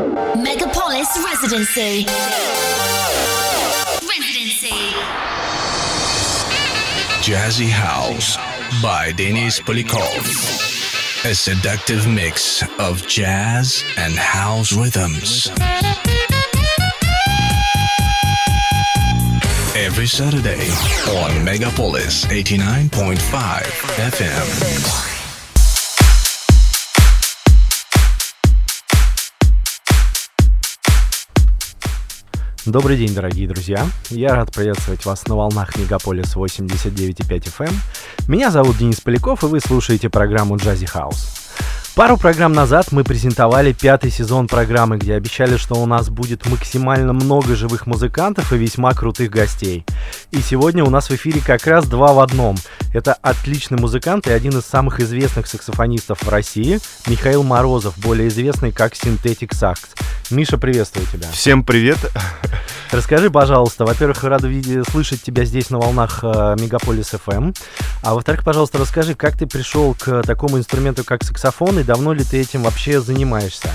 Megapolis Residency. Residency. Jazzy House by Denis Polikov. A seductive mix of jazz and house rhythms. Every Saturday on Megapolis 89.5 FM. Добрый день, дорогие друзья. Я рад приветствовать вас на волнах Мегаполис 89.5 FM. Эм. Меня зовут Денис Поляков, и вы слушаете программу Jazzy House. Пару программ назад мы презентовали пятый сезон программы, где обещали, что у нас будет максимально много живых музыкантов и весьма крутых гостей. И сегодня у нас в эфире как раз два в одном. Это отличный музыкант и один из самых известных саксофонистов в России, Михаил Морозов, более известный как Synthetic Sax. Миша, приветствую тебя. Всем привет. Расскажи, пожалуйста, во-первых, рада видеть, слышать тебя здесь на волнах э, Мегаполис FM, эм. а во-вторых, пожалуйста, расскажи, как ты пришел к такому инструменту, как саксофон, и давно ли ты этим вообще занимаешься?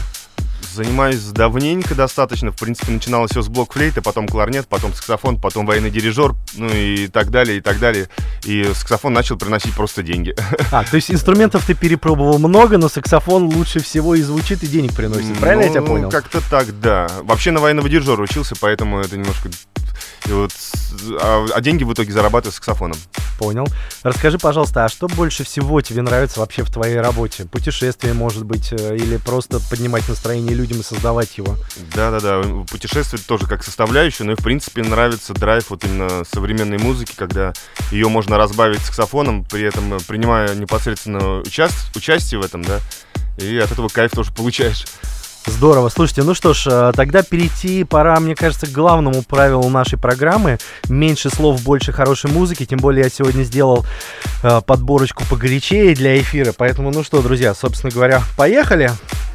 Занимаюсь давненько достаточно. В принципе, начиналось все с блокфлейта, потом кларнет, потом саксофон, потом военный дирижер, ну и так далее, и так далее. И саксофон начал приносить просто деньги. А, то есть инструментов ты перепробовал много, но саксофон лучше всего и звучит, и денег приносит. Правильно ну, я тебя понял? как-то так, да. Вообще на военного дирижера учился, поэтому это немножко и вот, а, а деньги в итоге зарабатываю саксофоном. Понял. Расскажи, пожалуйста, а что больше всего тебе нравится вообще в твоей работе? Путешествие, может быть, э, или просто поднимать настроение людям и создавать его? Да-да-да, путешествие тоже как составляющая, но и, в принципе, нравится драйв вот именно современной музыки, когда ее можно разбавить саксофоном, при этом э, принимая непосредственно участ... участие в этом, да, и от этого кайф тоже получаешь. Здорово. Слушайте, ну что ж, э, тогда перейти пора, мне кажется, к главному правилу нашей программы. Меньше слов, больше хорошей музыки. Тем более я сегодня сделал э, подборочку погорячее для эфира. Поэтому, ну что, друзья, собственно говоря, поехали. You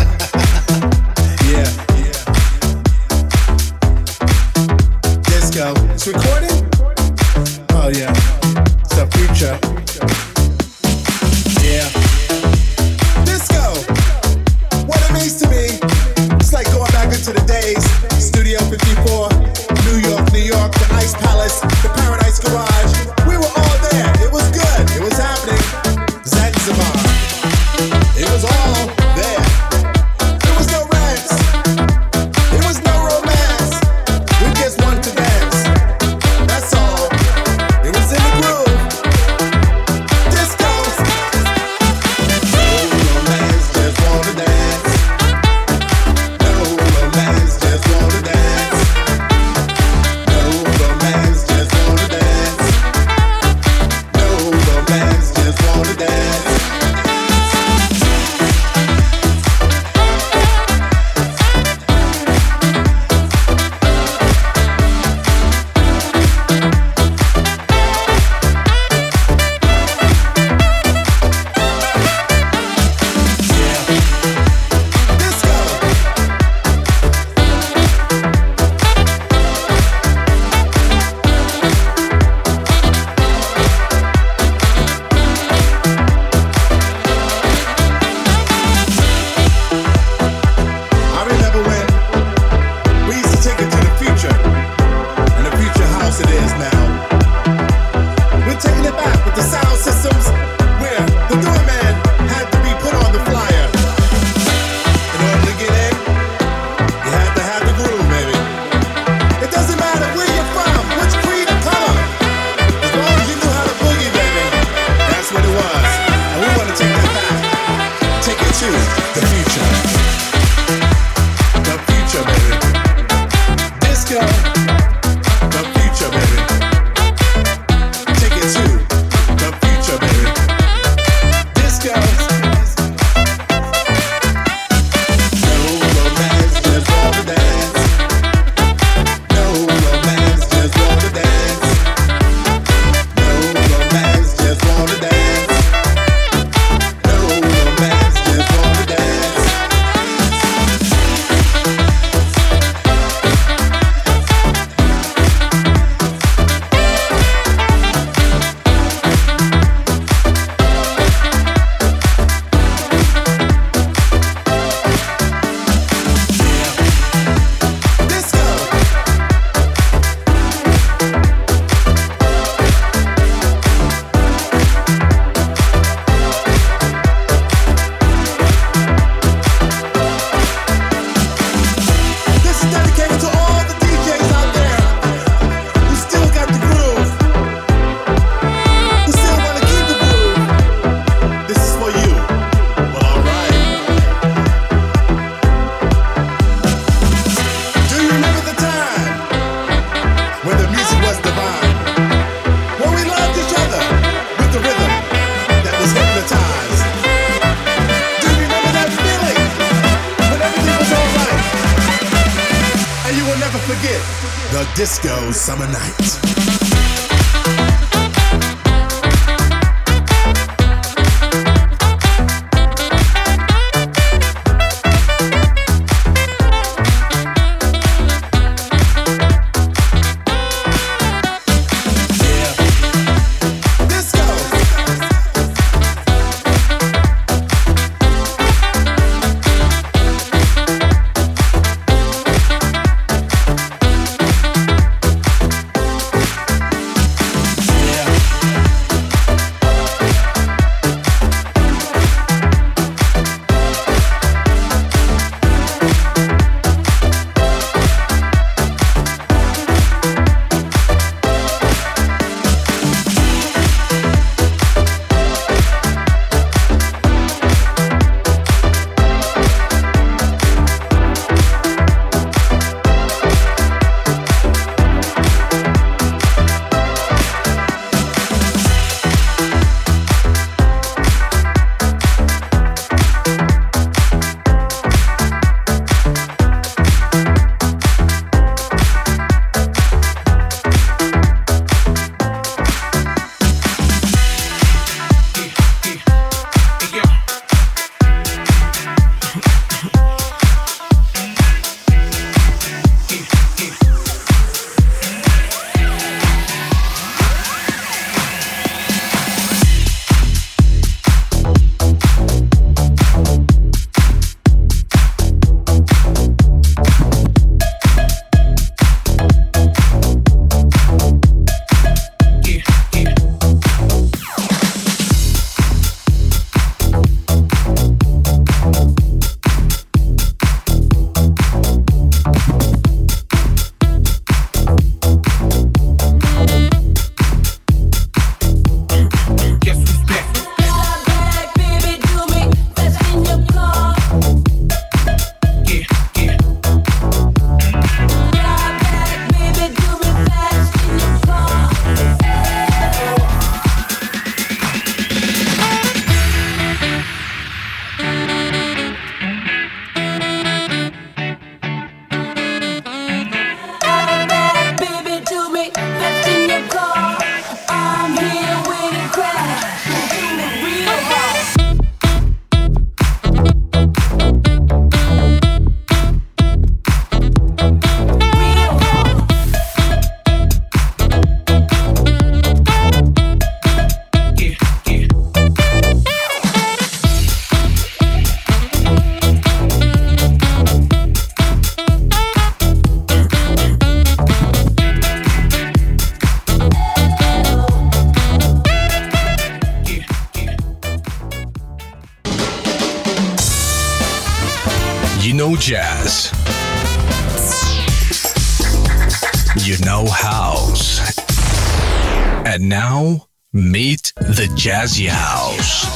Jazzy House.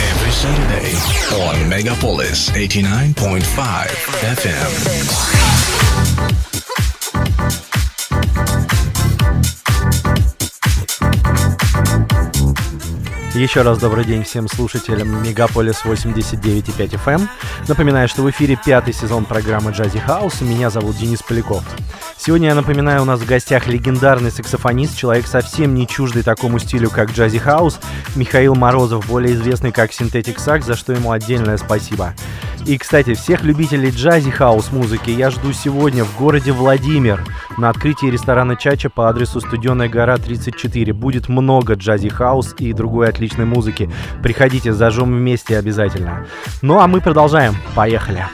Every Saturday on Megapolis 89.5 FM. Еще раз добрый день всем слушателям Мегаполис 89.5 FM. Напоминаю, что в эфире пятый сезон программы Jazzy House, меня зовут Денис Поляков. Сегодня, я напоминаю, у нас в гостях легендарный саксофонист, человек совсем не чуждый такому стилю, как Jazzy House, Михаил Морозов, более известный как Synthetic Sax, за что ему отдельное спасибо. И, кстати, всех любителей джази хаус музыки я жду сегодня в городе Владимир на открытии ресторана Чача по адресу Студенная гора 34. Будет много джази хаус и другой отличной музыки. Приходите, зажжем вместе обязательно. Ну а мы продолжаем. Поехали.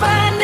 find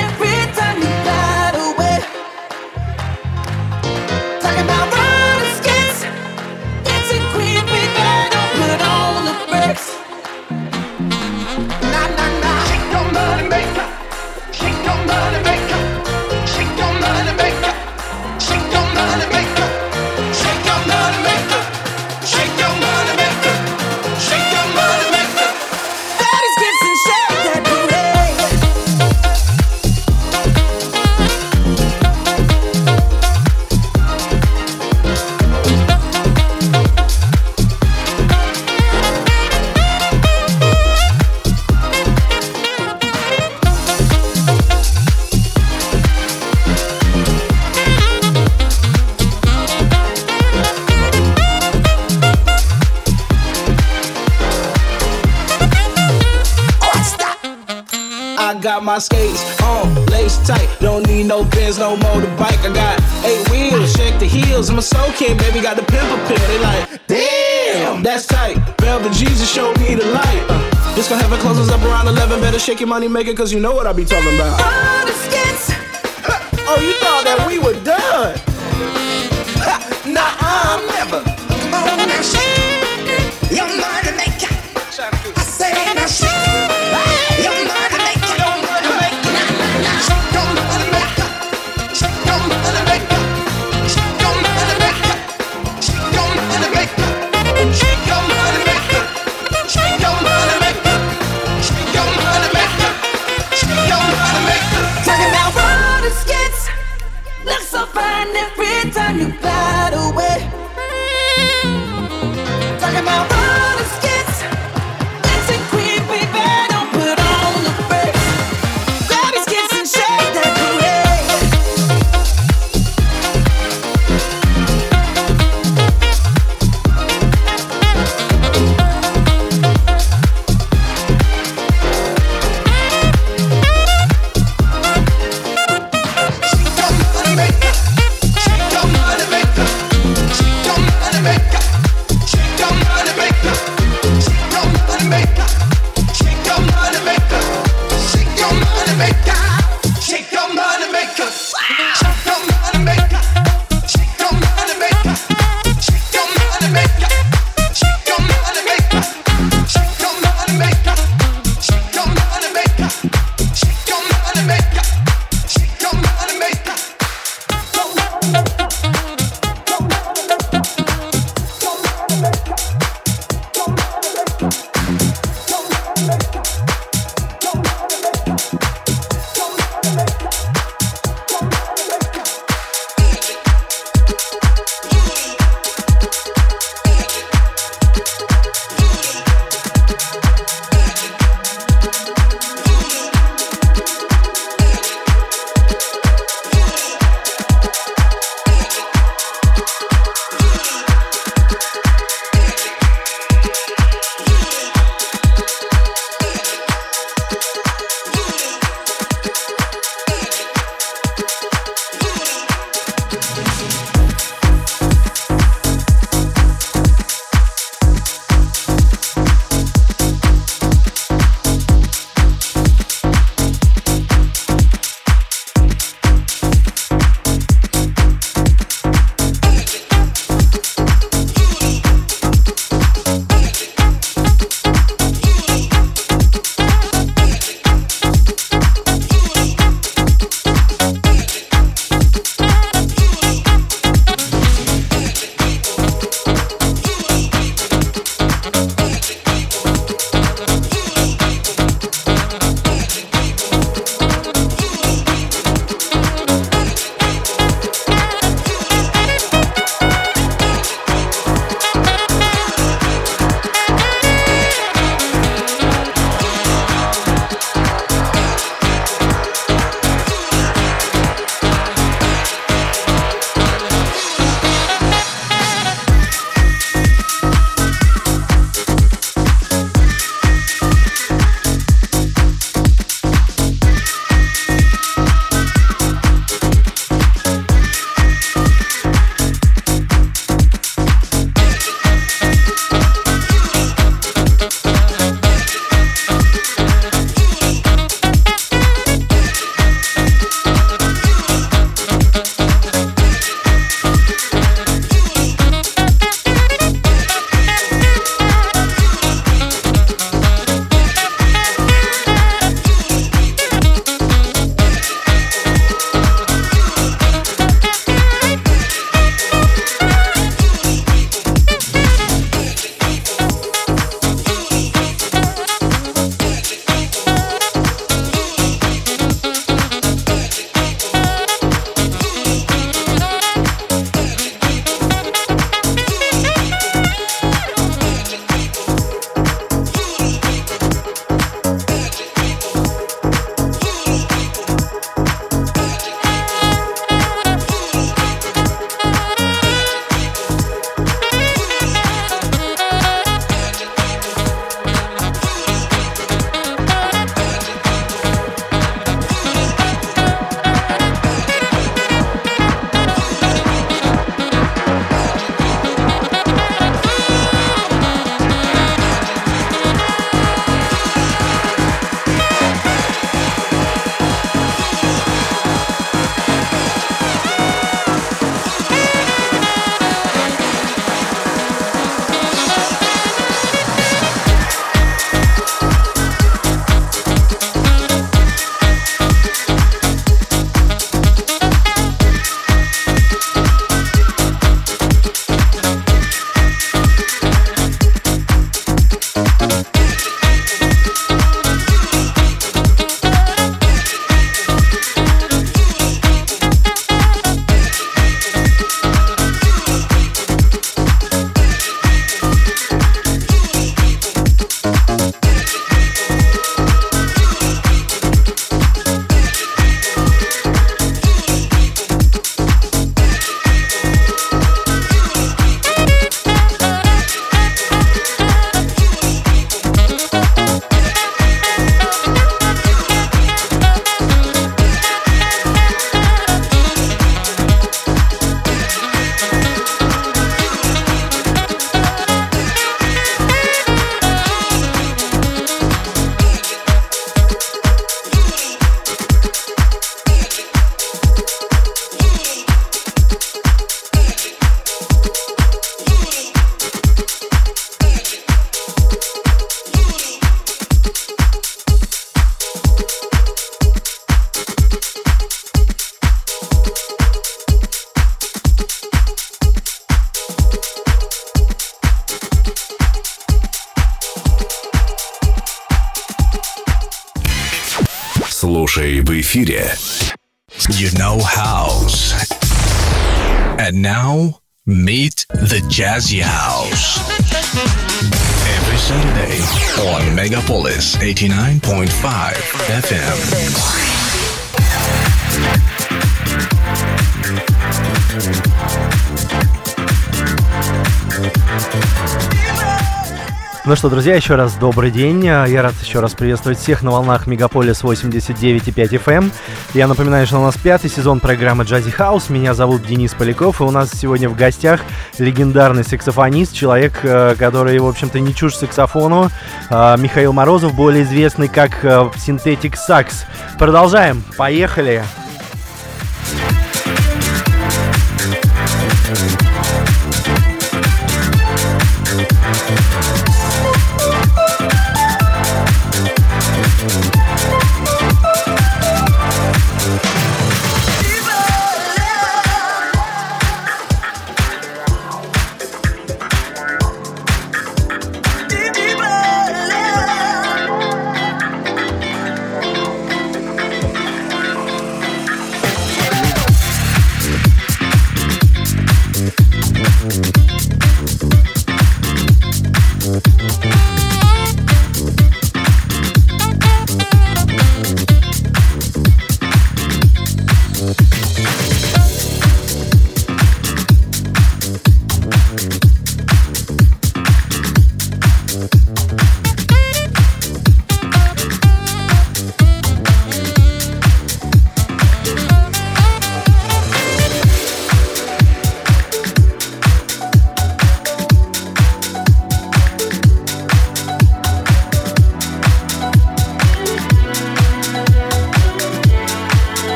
Better shake your money maker, cause you know what I be talking about. Oh, you thought that we would Слушай в эфире. You know house. And now meet the Jazzy House. Every Saturday on Megapolis 89.5 FM. Ну что, друзья, еще раз добрый день. Я рад еще раз приветствовать всех на волнах Мегаполис 89,5 FM. Я напоминаю, что у нас пятый сезон программы Jazzy House. Меня зовут Денис Поляков, и у нас сегодня в гостях легендарный саксофонист, человек, э, который, в общем-то, не чужд саксофону, э, Михаил Морозов, более известный как э, Synthetic Sax. Продолжаем, поехали! What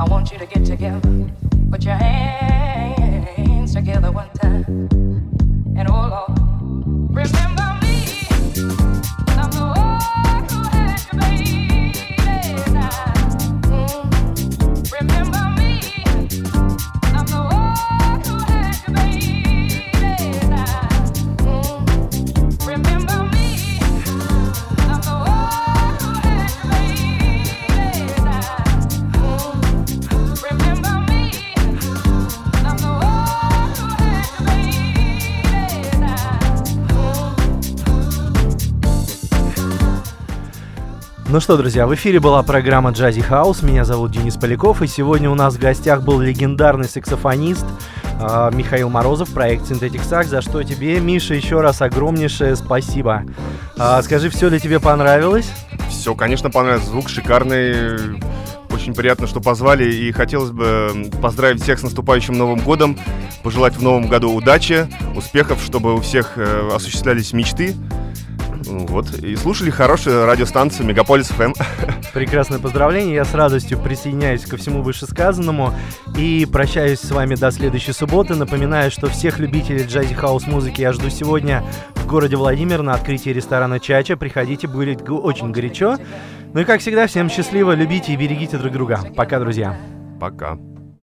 I want you to get together. Put your hands together one time. And oh Lord, remember. Ну что, друзья, в эфире была программа Jazzy House. Меня зовут Денис Поляков, и сегодня у нас в гостях был легендарный саксофонист а, Михаил Морозов, проект Synthetic Sax, за что тебе, Миша, еще раз огромнейшее спасибо. А, скажи, все ли тебе понравилось? Все, конечно, понравился. Звук шикарный. Очень приятно, что позвали. И хотелось бы поздравить всех с наступающим Новым годом. Пожелать в Новом году удачи, успехов, чтобы у всех э, осуществлялись мечты. Вот. И слушали хорошую радиостанцию Мегаполис ФМ. Прекрасное поздравление, я с радостью присоединяюсь ко всему вышесказанному и прощаюсь с вами до следующей субботы. Напоминаю, что всех любителей джази хаус музыки я жду сегодня в городе Владимир на открытии ресторана Чача. Приходите, будет очень горячо. Ну и как всегда, всем счастливо, любите и берегите друг друга. Пока, друзья. Пока.